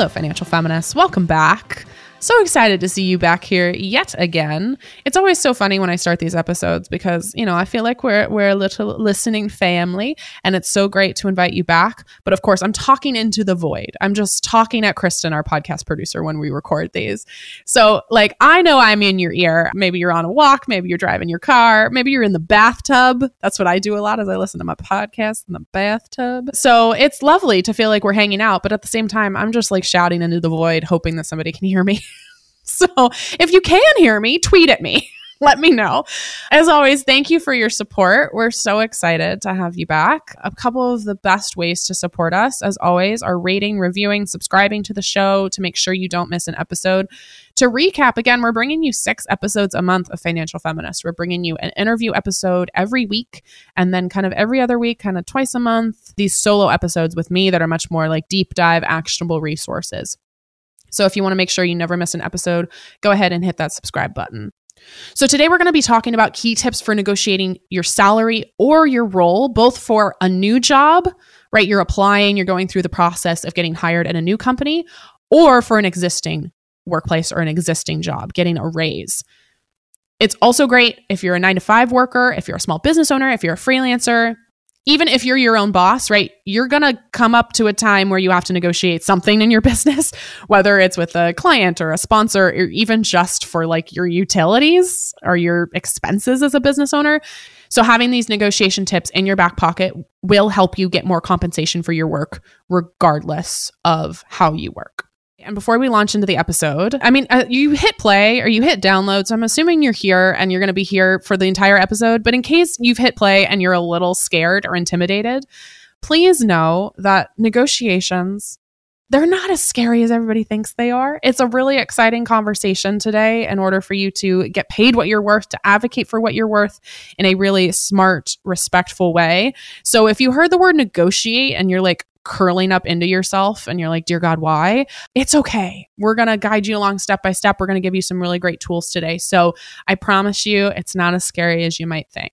Hello, financial feminists. Welcome back. So excited to see you back here yet again. It's always so funny when I start these episodes because, you know, I feel like we're we're a little listening family and it's so great to invite you back. But of course, I'm talking into the void. I'm just talking at Kristen, our podcast producer, when we record these. So, like, I know I'm in your ear. Maybe you're on a walk, maybe you're driving your car, maybe you're in the bathtub. That's what I do a lot as I listen to my podcast in the bathtub. So, it's lovely to feel like we're hanging out, but at the same time, I'm just like shouting into the void hoping that somebody can hear me. So if you can hear me, tweet at me. Let me know. As always, thank you for your support. We're so excited to have you back. A couple of the best ways to support us, as always, are rating, reviewing, subscribing to the show to make sure you don't miss an episode. To recap, again, we're bringing you six episodes a month of Financial Feminist. We're bringing you an interview episode every week, and then kind of every other week, kind of twice a month, these solo episodes with me that are much more like deep dive, actionable resources. So if you want to make sure you never miss an episode, go ahead and hit that subscribe button. So today we're going to be talking about key tips for negotiating your salary or your role, both for a new job, right? You're applying, you're going through the process of getting hired at a new company, or for an existing workplace or an existing job, getting a raise. It's also great if you're a nine to five worker, if you're a small business owner, if you're a freelancer, even if you're your own boss, right, you're going to come up to a time where you have to negotiate something in your business, whether it's with a client or a sponsor, or even just for like your utilities or your expenses as a business owner. So, having these negotiation tips in your back pocket will help you get more compensation for your work, regardless of how you work. And before we launch into the episode, I mean, uh, you hit play or you hit download. So I'm assuming you're here and you're going to be here for the entire episode. But in case you've hit play and you're a little scared or intimidated, please know that negotiations, they're not as scary as everybody thinks they are. It's a really exciting conversation today in order for you to get paid what you're worth, to advocate for what you're worth in a really smart, respectful way. So if you heard the word negotiate and you're like, curling up into yourself and you're like, Dear God, why? It's okay. We're going to guide you along step by step. We're going to give you some really great tools today. So I promise you, it's not as scary as you might think.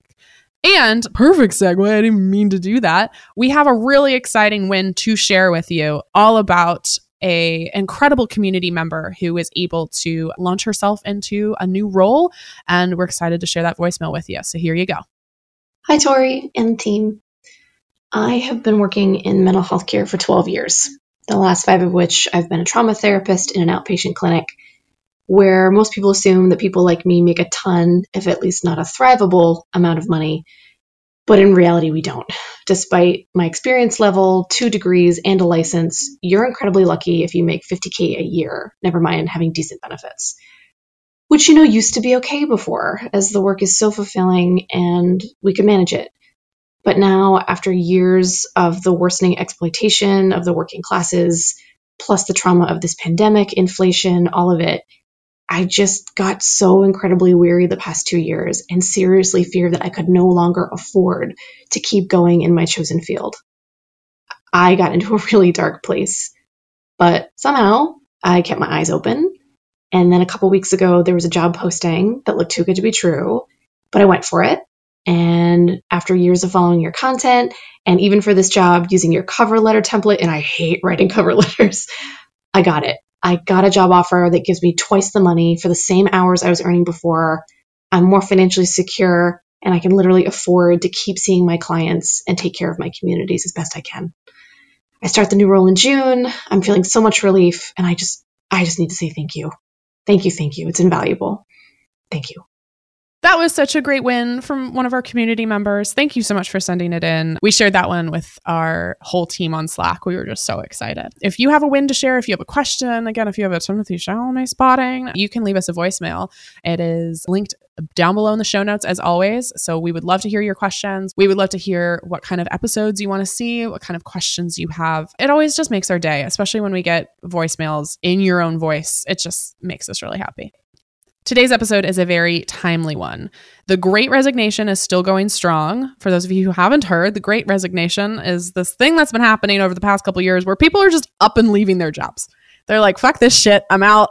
And perfect segue, I didn't mean to do that. We have a really exciting win to share with you all about a incredible community member who is able to launch herself into a new role and we're excited to share that voicemail with you. So here you go. Hi Tori and team. I have been working in mental health care for 12 years, the last five of which I've been a trauma therapist in an outpatient clinic, where most people assume that people like me make a ton, if at least not a thrivable amount of money. But in reality, we don't. Despite my experience level, two degrees, and a license, you're incredibly lucky if you make 50K a year, never mind having decent benefits. Which, you know, used to be okay before, as the work is so fulfilling and we can manage it. But now, after years of the worsening exploitation of the working classes, plus the trauma of this pandemic, inflation, all of it, I just got so incredibly weary the past two years and seriously feared that I could no longer afford to keep going in my chosen field. I got into a really dark place, but somehow I kept my eyes open. And then a couple weeks ago, there was a job posting that looked too good to be true, but I went for it. And after years of following your content, and even for this job, using your cover letter template, and I hate writing cover letters, I got it. I got a job offer that gives me twice the money for the same hours I was earning before. I'm more financially secure, and I can literally afford to keep seeing my clients and take care of my communities as best I can. I start the new role in June. I'm feeling so much relief, and I just, I just need to say thank you. Thank you, thank you. It's invaluable. Thank you. That was such a great win from one of our community members. Thank you so much for sending it in. We shared that one with our whole team on Slack. We were just so excited. If you have a win to share, if you have a question, again, if you have a Timothy Chalamet spotting, you can leave us a voicemail. It is linked down below in the show notes as always. So we would love to hear your questions. We would love to hear what kind of episodes you want to see, what kind of questions you have. It always just makes our day, especially when we get voicemails in your own voice. It just makes us really happy. Today's episode is a very timely one. The Great Resignation is still going strong. For those of you who haven't heard, the Great Resignation is this thing that's been happening over the past couple years where people are just up and leaving their jobs. They're like, fuck this shit, I'm out.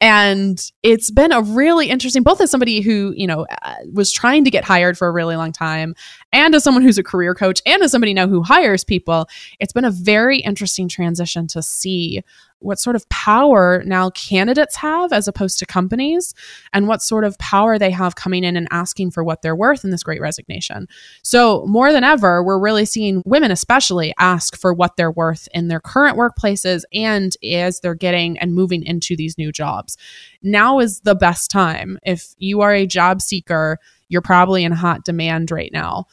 And it's been a really interesting, both as somebody who, you know, uh, was trying to get hired for a really long time, and as someone who's a career coach, and as somebody now who hires people, it's been a very interesting transition to see what sort of power now candidates have as opposed to companies and what sort of power they have coming in and asking for what they're worth in this great resignation. So, more than ever, we're really seeing women especially ask for what they're worth in their current workplaces and as they're getting and moving into these new jobs. Now is the best time. If you are a job seeker, you're probably in hot demand right now.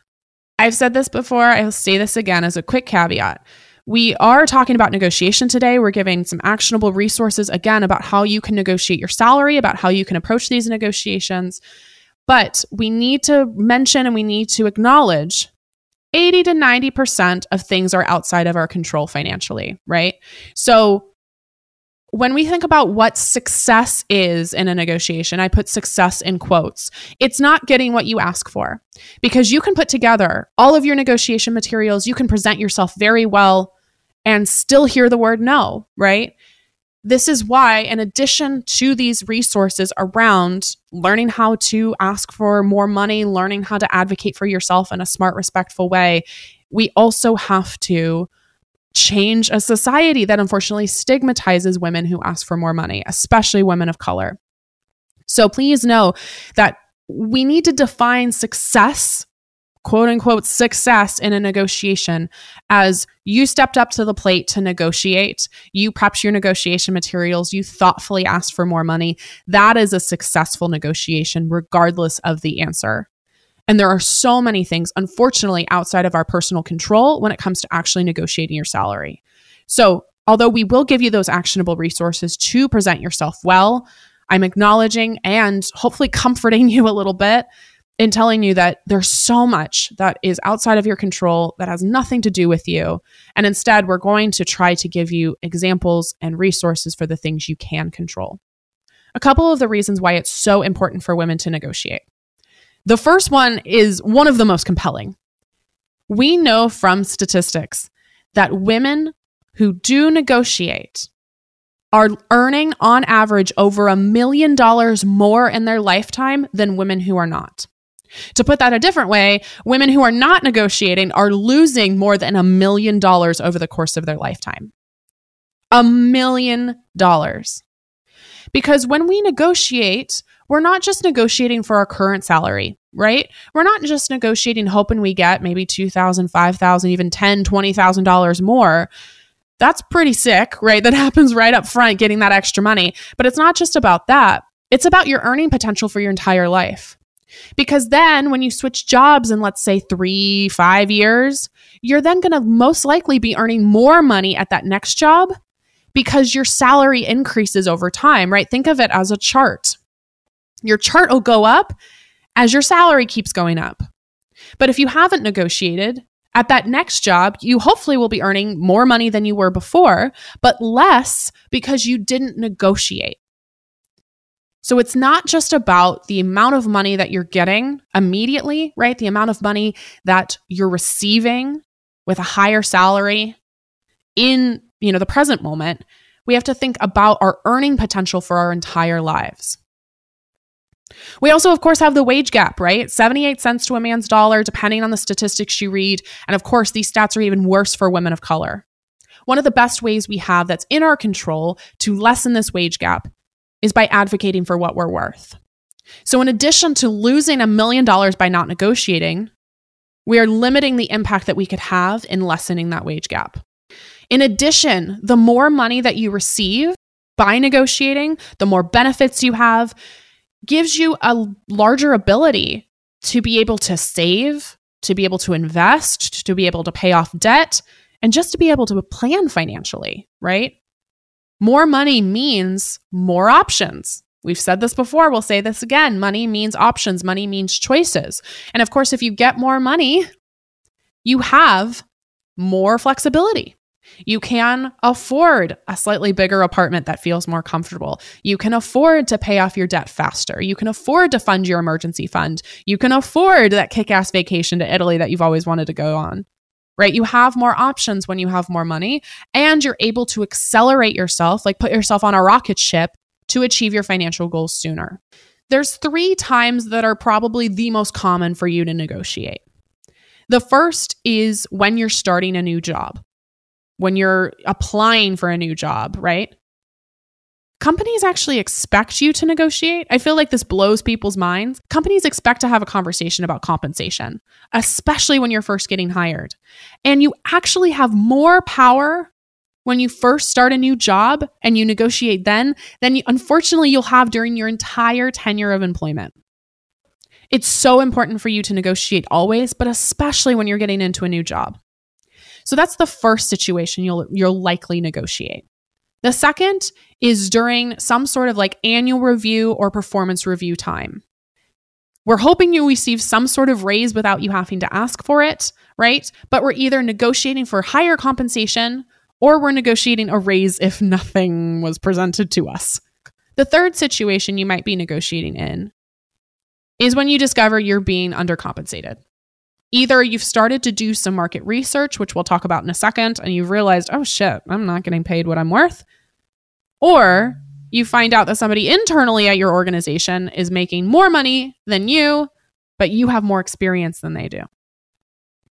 I've said this before, I'll say this again as a quick caveat. We are talking about negotiation today. We're giving some actionable resources again about how you can negotiate your salary, about how you can approach these negotiations. But we need to mention and we need to acknowledge 80 to 90% of things are outside of our control financially, right? So when we think about what success is in a negotiation, I put success in quotes. It's not getting what you ask for because you can put together all of your negotiation materials, you can present yourself very well and still hear the word no, right? This is why, in addition to these resources around learning how to ask for more money, learning how to advocate for yourself in a smart, respectful way, we also have to change a society that unfortunately stigmatizes women who ask for more money, especially women of color. So please know that we need to define success, quote unquote, success in a negotiation as you stepped up to the plate to negotiate, you prepped your negotiation materials, you thoughtfully asked for more money. That is a successful negotiation, regardless of the answer. And there are so many things, unfortunately, outside of our personal control when it comes to actually negotiating your salary. So, although we will give you those actionable resources to present yourself well, I'm acknowledging and hopefully comforting you a little bit in telling you that there's so much that is outside of your control that has nothing to do with you. And instead, we're going to try to give you examples and resources for the things you can control. A couple of the reasons why it's so important for women to negotiate. The first one is one of the most compelling. We know from statistics that women who do negotiate are earning on average over a million dollars more in their lifetime than women who are not. To put that a different way, women who are not negotiating are losing more than a million dollars over the course of their lifetime. A million dollars. Because when we negotiate, we're not just negotiating for our current salary, right? We're not just negotiating hoping we get maybe 2000, 5000, even 10, 20,000 dollars more. That's pretty sick, right? That happens right up front getting that extra money. But it's not just about that. It's about your earning potential for your entire life. Because then when you switch jobs in, let's say, three, five years, you're then going to most likely be earning more money at that next job because your salary increases over time, right? Think of it as a chart. Your chart will go up as your salary keeps going up. But if you haven't negotiated, at that next job, you hopefully will be earning more money than you were before, but less because you didn't negotiate. So it's not just about the amount of money that you're getting immediately, right? The amount of money that you're receiving with a higher salary in, you know, the present moment. We have to think about our earning potential for our entire lives. We also, of course, have the wage gap, right? 78 cents to a man's dollar, depending on the statistics you read. And of course, these stats are even worse for women of color. One of the best ways we have that's in our control to lessen this wage gap is by advocating for what we're worth. So, in addition to losing a million dollars by not negotiating, we are limiting the impact that we could have in lessening that wage gap. In addition, the more money that you receive by negotiating, the more benefits you have, gives you a larger ability to be able to save, to be able to invest, to be able to pay off debt, and just to be able to plan financially, right? More money means more options. We've said this before, we'll say this again. Money means options, money means choices. And of course, if you get more money, you have more flexibility. You can afford a slightly bigger apartment that feels more comfortable. You can afford to pay off your debt faster. You can afford to fund your emergency fund. You can afford that kick ass vacation to Italy that you've always wanted to go on. Right? You have more options when you have more money, and you're able to accelerate yourself, like put yourself on a rocket ship to achieve your financial goals sooner. There's three times that are probably the most common for you to negotiate. The first is when you're starting a new job when you're applying for a new job, right? companies actually expect you to negotiate. I feel like this blows people's minds. Companies expect to have a conversation about compensation, especially when you're first getting hired. And you actually have more power when you first start a new job and you negotiate then than you, unfortunately you'll have during your entire tenure of employment. It's so important for you to negotiate always, but especially when you're getting into a new job. So that's the first situation you'll you'll likely negotiate. The second is during some sort of like annual review or performance review time. We're hoping you receive some sort of raise without you having to ask for it, right? But we're either negotiating for higher compensation or we're negotiating a raise if nothing was presented to us. The third situation you might be negotiating in is when you discover you're being undercompensated. Either you've started to do some market research, which we'll talk about in a second, and you've realized, oh shit, I'm not getting paid what I'm worth. Or you find out that somebody internally at your organization is making more money than you, but you have more experience than they do.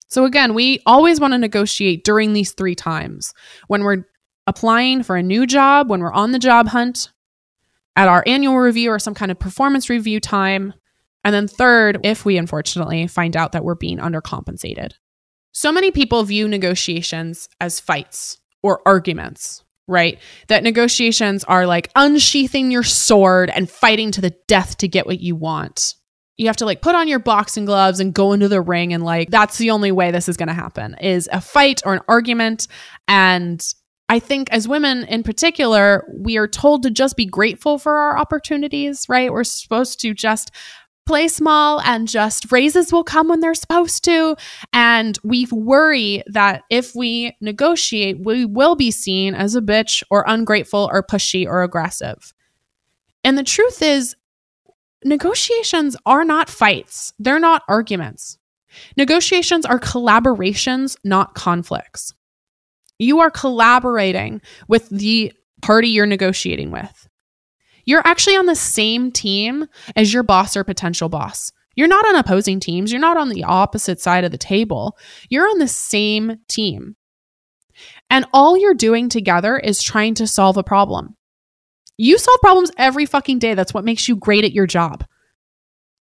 So, again, we always want to negotiate during these three times when we're applying for a new job, when we're on the job hunt, at our annual review or some kind of performance review time. And then, third, if we unfortunately find out that we're being undercompensated. So many people view negotiations as fights or arguments, right? That negotiations are like unsheathing your sword and fighting to the death to get what you want you have to like put on your boxing gloves and go into the ring and like that's the only way this is going to happen is a fight or an argument and I think as women in particular, we are told to just be grateful for our opportunities, right? We're supposed to just play small and just raises will come when they're supposed to. And we worry that if we negotiate, we will be seen as a bitch or ungrateful or pushy or aggressive. And the truth is, negotiations are not fights, they're not arguments. Negotiations are collaborations, not conflicts. You are collaborating with the party you're negotiating with. You're actually on the same team as your boss or potential boss. You're not on opposing teams. You're not on the opposite side of the table. You're on the same team. And all you're doing together is trying to solve a problem. You solve problems every fucking day. That's what makes you great at your job.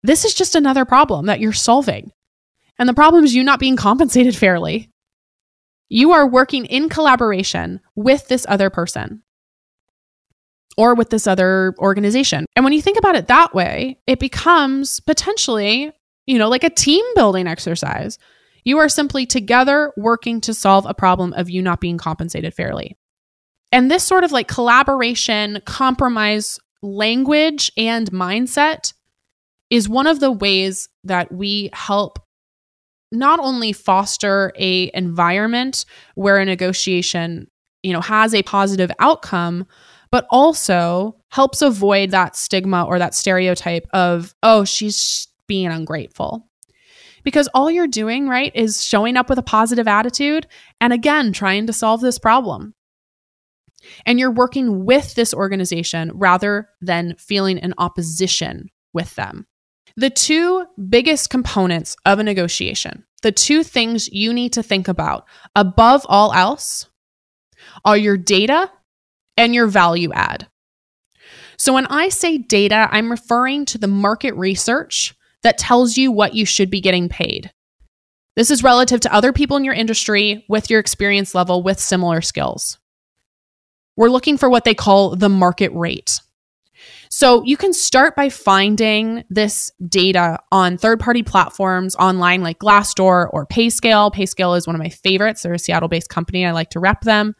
This is just another problem that you're solving. And the problem is you not being compensated fairly. You are working in collaboration with this other person or with this other organization. And when you think about it that way, it becomes potentially, you know, like a team building exercise. You are simply together working to solve a problem of you not being compensated fairly. And this sort of like collaboration, compromise language and mindset is one of the ways that we help not only foster a environment where a negotiation, you know, has a positive outcome, but also helps avoid that stigma or that stereotype of, oh, she's being ungrateful. Because all you're doing, right, is showing up with a positive attitude and again, trying to solve this problem and you're working with this organization rather than feeling in opposition with them. The two biggest components of a negotiation, the two things you need to think about above all else, are your data and your value add. So, when I say data, I'm referring to the market research that tells you what you should be getting paid. This is relative to other people in your industry with your experience level with similar skills. We're looking for what they call the market rate. So you can start by finding this data on third party platforms online like Glassdoor or Payscale. Payscale is one of my favorites. They're a Seattle based company. I like to rep them.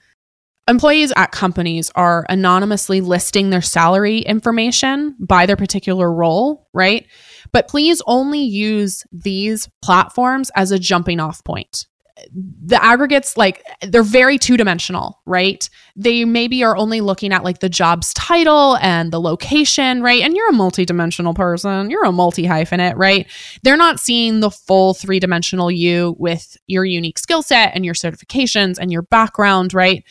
Employees at companies are anonymously listing their salary information by their particular role, right? But please only use these platforms as a jumping off point. The aggregates like they're very two-dimensional right? They maybe are only looking at like the job's title and the location right? And you're a multi-dimensional person. You're a multi-hyphenate right? They're not seeing the full three-dimensional you with your unique skill set and your certifications and your background right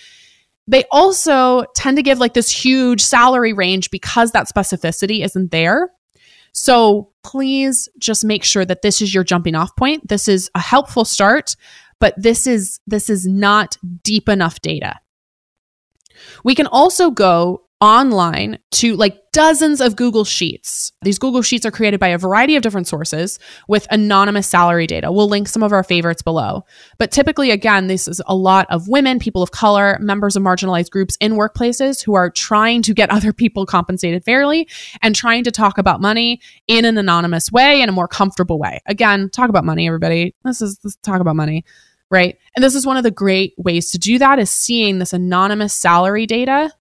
they also tend to give like this huge salary range because that specificity isn't there so please just make sure that this is your jumping off point this is a helpful start but this is this is not deep enough data. We can also go online to like dozens of Google Sheets. These Google Sheets are created by a variety of different sources with anonymous salary data. We'll link some of our favorites below. But typically, again, this is a lot of women, people of color, members of marginalized groups in workplaces who are trying to get other people compensated fairly and trying to talk about money in an anonymous way, in a more comfortable way. Again, talk about money, everybody. This is talk about money right? And this is one of the great ways to do that is seeing this anonymous salary data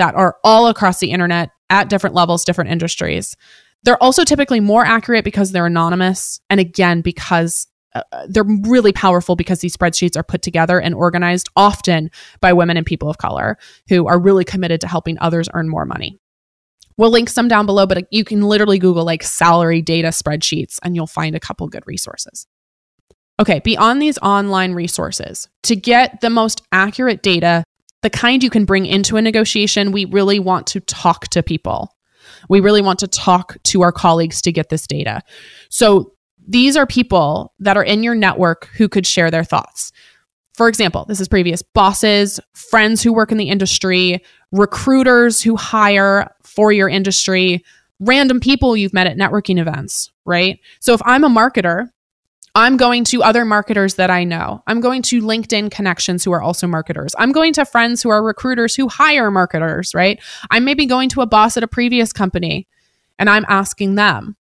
that are all across the internet at different levels, different industries. They're also typically more accurate because they're anonymous. And again, because uh, they're really powerful because these spreadsheets are put together and organized often by women and people of color who are really committed to helping others earn more money. We'll link some down below, but you can literally Google like salary data spreadsheets and you'll find a couple good resources. Okay, beyond these online resources, to get the most accurate data the kind you can bring into a negotiation, we really want to talk to people. We really want to talk to our colleagues to get this data. So these are people that are in your network who could share their thoughts. For example, this is previous bosses, friends who work in the industry, recruiters who hire for your industry, random people you've met at networking events, right? So if I'm a marketer I'm going to other marketers that I know. I'm going to LinkedIn connections who are also marketers. I'm going to friends who are recruiters who hire marketers, right? I'm maybe going to a boss at a previous company and I'm asking them.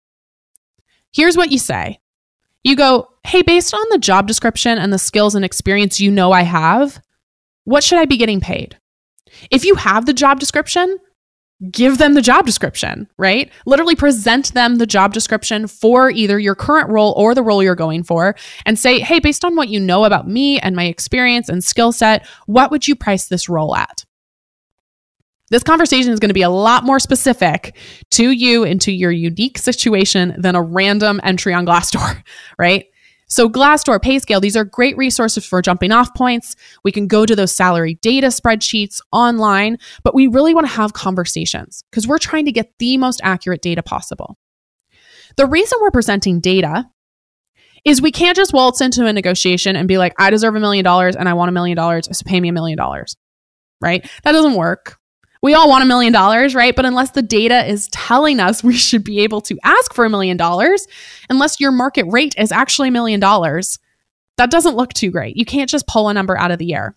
Here's what you say you go, Hey, based on the job description and the skills and experience you know I have, what should I be getting paid? If you have the job description, give them the job description, right? Literally present them the job description for either your current role or the role you're going for and say, hey, based on what you know about me and my experience and skill set, what would you price this role at? This conversation is going to be a lot more specific to you and to your unique situation than a random entry on Glassdoor, right? So, Glassdoor, PayScale, these are great resources for jumping off points. We can go to those salary data spreadsheets online, but we really want to have conversations because we're trying to get the most accurate data possible. The reason we're presenting data is we can't just waltz into a negotiation and be like, I deserve a million dollars and I want a million dollars, so pay me a million dollars, right? That doesn't work we all want a million dollars, right? But unless the data is telling us we should be able to ask for a million dollars, unless your market rate is actually a million dollars, that doesn't look too great. You can't just pull a number out of the air.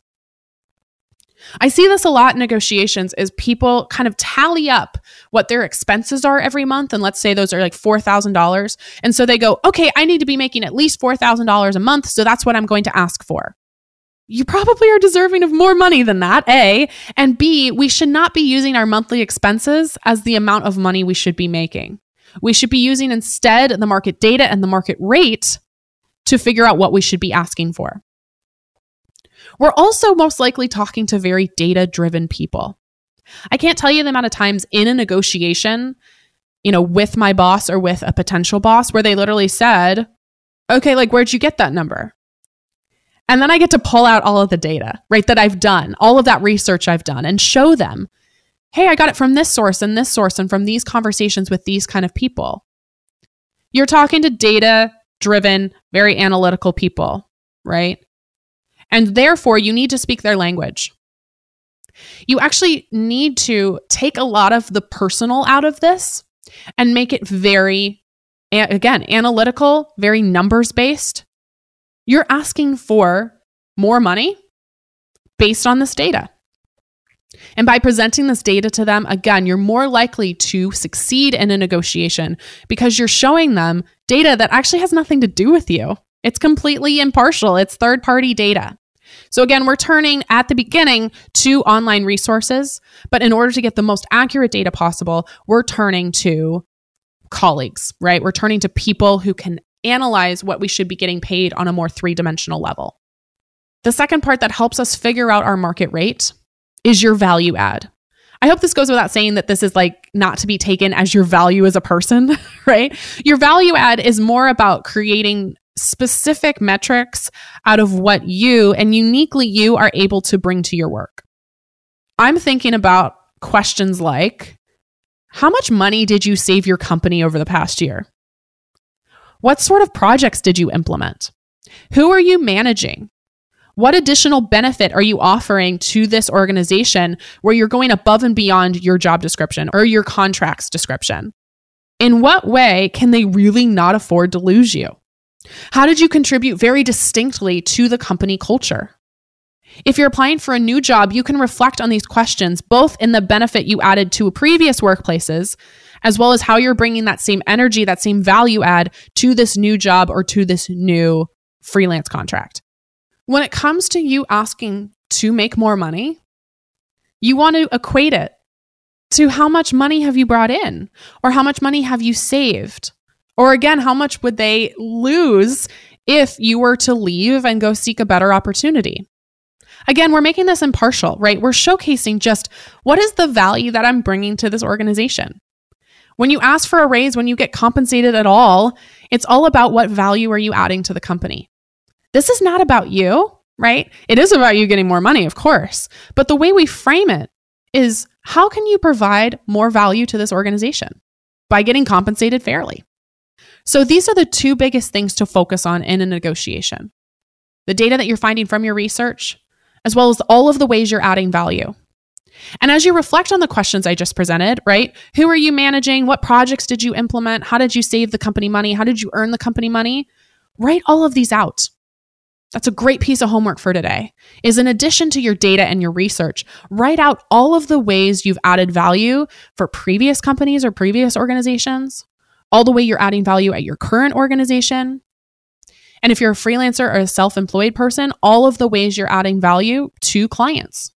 I see this a lot in negotiations is people kind of tally up what their expenses are every month and let's say those are like $4,000 and so they go, "Okay, I need to be making at least $4,000 a month, so that's what I'm going to ask for." You probably are deserving of more money than that, A. And B, we should not be using our monthly expenses as the amount of money we should be making. We should be using instead the market data and the market rate to figure out what we should be asking for. We're also most likely talking to very data driven people. I can't tell you the amount of times in a negotiation, you know, with my boss or with a potential boss where they literally said, okay, like, where'd you get that number? And then I get to pull out all of the data, right, that I've done, all of that research I've done, and show them, hey, I got it from this source and this source and from these conversations with these kind of people. You're talking to data driven, very analytical people, right? And therefore, you need to speak their language. You actually need to take a lot of the personal out of this and make it very, again, analytical, very numbers based, you're asking for more money based on this data. And by presenting this data to them, again, you're more likely to succeed in a negotiation because you're showing them data that actually has nothing to do with you. It's completely impartial, it's third party data. So, again, we're turning at the beginning to online resources, but in order to get the most accurate data possible, we're turning to colleagues, right? We're turning to people who can analyze what we should be getting paid on a more three dimensional level. The second part that helps us figure out our market rate is your value add. I hope this goes without saying that this is like not to be taken as your value as a person, right? Your value add is more about creating specific metrics out of what you and uniquely you are able to bring to your work. I'm thinking about questions like How much money did you save your company over the past year? What sort of projects did you implement? Who are you managing? What additional benefit are you offering to this organization where you're going above and beyond your job description or your contract's description? In what way can they really not afford to lose you? How did you contribute very distinctly to the company culture? If you're applying for a new job, you can reflect on these questions, both in the benefit you added to previous workplaces, as well as how you're bringing that same energy, that same value add to this new job or to this new freelance contract. When it comes to you asking to make more money, you want to equate it to how much money have you brought in or how much money have you saved? Or again, how much would they lose if you were to leave and go seek a better opportunity? Again, we're making this impartial, right? We're showcasing just what is the value that I'm bringing to this organization. When you ask for a raise, when you get compensated at all, it's all about what value are you adding to the company. This is not about you, right? It is about you getting more money, of course. But the way we frame it is how can you provide more value to this organization by getting compensated fairly? So these are the two biggest things to focus on in a negotiation the data that you're finding from your research, as well as all of the ways you're adding value. And as you reflect on the questions I just presented, right? Who are you managing? What projects did you implement? How did you save the company money? How did you earn the company money? Write all of these out. That's a great piece of homework for today. Is in addition to your data and your research, write out all of the ways you've added value for previous companies or previous organizations, all the way you're adding value at your current organization. And if you're a freelancer or a self employed person, all of the ways you're adding value to clients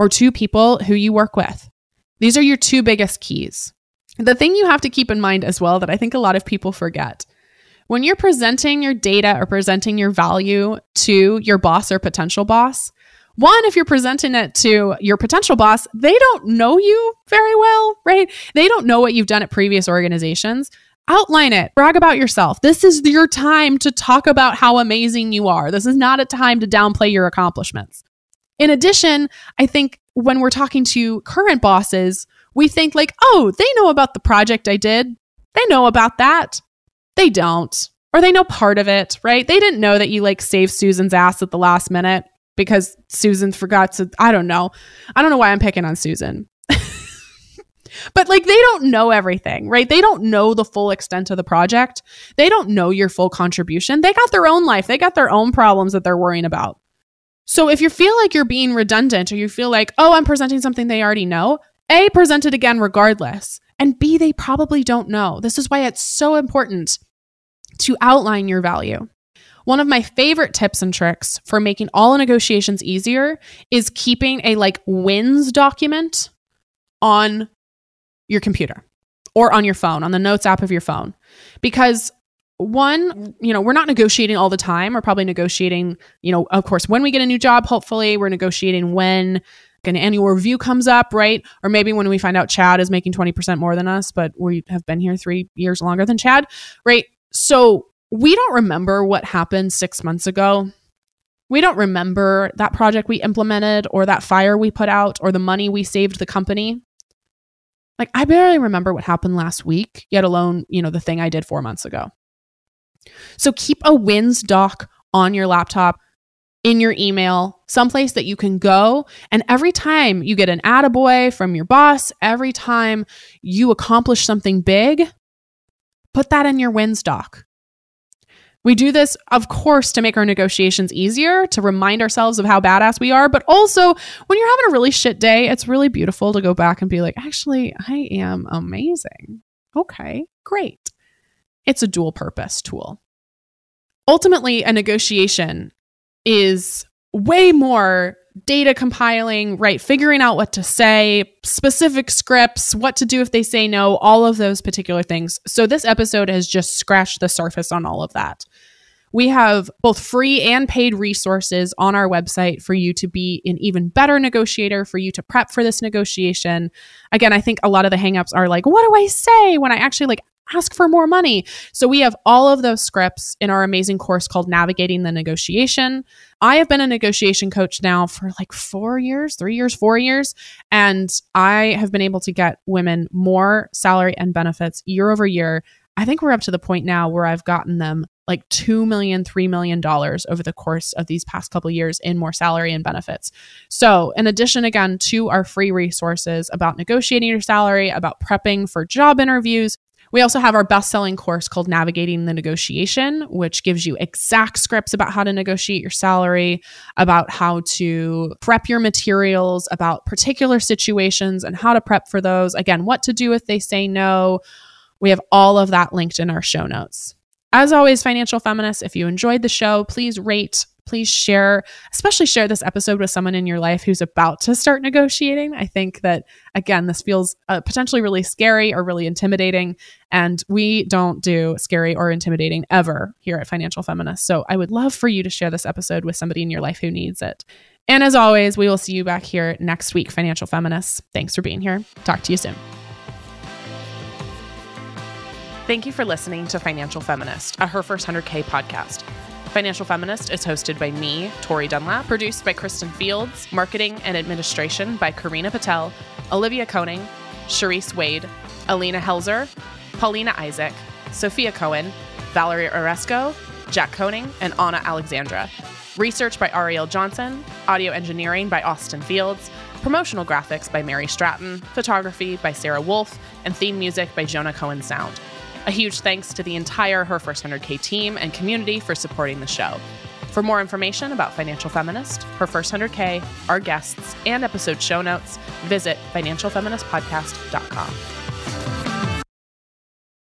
or two people who you work with. These are your two biggest keys. The thing you have to keep in mind as well that I think a lot of people forget when you're presenting your data or presenting your value to your boss or potential boss, one, if you're presenting it to your potential boss, they don't know you very well, right? They don't know what you've done at previous organizations. Outline it, brag about yourself. This is your time to talk about how amazing you are. This is not a time to downplay your accomplishments. In addition, I think when we're talking to current bosses, we think like, oh, they know about the project I did. They know about that. They don't. Or they know part of it, right? They didn't know that you like saved Susan's ass at the last minute because Susan forgot to, I don't know. I don't know why I'm picking on Susan. but like they don't know everything, right? They don't know the full extent of the project. They don't know your full contribution. They got their own life, they got their own problems that they're worrying about. So if you feel like you're being redundant or you feel like, oh, I'm presenting something they already know, A, present it again regardless. And B, they probably don't know. This is why it's so important to outline your value. One of my favorite tips and tricks for making all negotiations easier is keeping a like wins document on your computer or on your phone, on the notes app of your phone. Because one, you know, we're not negotiating all the time. We're probably negotiating, you know, of course, when we get a new job, hopefully, we're negotiating when an annual review comes up, right? Or maybe when we find out Chad is making 20% more than us, but we have been here three years longer than Chad, right? So we don't remember what happened six months ago. We don't remember that project we implemented or that fire we put out or the money we saved the company. Like, I barely remember what happened last week, yet alone, you know, the thing I did four months ago. So keep a wins doc on your laptop, in your email, someplace that you can go. And every time you get an attaboy from your boss, every time you accomplish something big, put that in your wins doc. We do this, of course, to make our negotiations easier, to remind ourselves of how badass we are. But also, when you're having a really shit day, it's really beautiful to go back and be like, actually, I am amazing. Okay, great. It's a dual purpose tool. Ultimately, a negotiation is way more data compiling, right? Figuring out what to say, specific scripts, what to do if they say no, all of those particular things. So, this episode has just scratched the surface on all of that. We have both free and paid resources on our website for you to be an even better negotiator, for you to prep for this negotiation. Again, I think a lot of the hangups are like, what do I say when I actually like ask for more money. So we have all of those scripts in our amazing course called Navigating the Negotiation. I have been a negotiation coach now for like four years, three years, four years. And I have been able to get women more salary and benefits year over year. I think we're up to the point now where I've gotten them like $2 million, $3 million over the course of these past couple years in more salary and benefits. So, in addition, again, to our free resources about negotiating your salary, about prepping for job interviews, we also have our best selling course called Navigating the Negotiation, which gives you exact scripts about how to negotiate your salary, about how to prep your materials, about particular situations and how to prep for those. Again, what to do if they say no. We have all of that linked in our show notes. As always, financial feminists, if you enjoyed the show, please rate, please share, especially share this episode with someone in your life who's about to start negotiating. I think that, again, this feels uh, potentially really scary or really intimidating. And we don't do scary or intimidating ever here at Financial Feminist. So I would love for you to share this episode with somebody in your life who needs it. And as always, we will see you back here next week, Financial Feminists. Thanks for being here. Talk to you soon. Thank you for listening to Financial Feminist, a Her First 100K podcast. Financial Feminist is hosted by me, Tori Dunlap, produced by Kristen Fields, marketing and administration by Karina Patel, Olivia Koning, Charisse Wade, Alina Helzer, Paulina Isaac, Sophia Cohen, Valerie Oresco, Jack Koning, and Anna Alexandra. Research by Ariel Johnson, audio engineering by Austin Fields, promotional graphics by Mary Stratton, photography by Sarah Wolf, and theme music by Jonah Cohen Sound. A huge thanks to the entire Her First 100K team and community for supporting the show. For more information about Financial Feminist, Her First 100K, our guests, and episode show notes, visit financialfeministpodcast.com.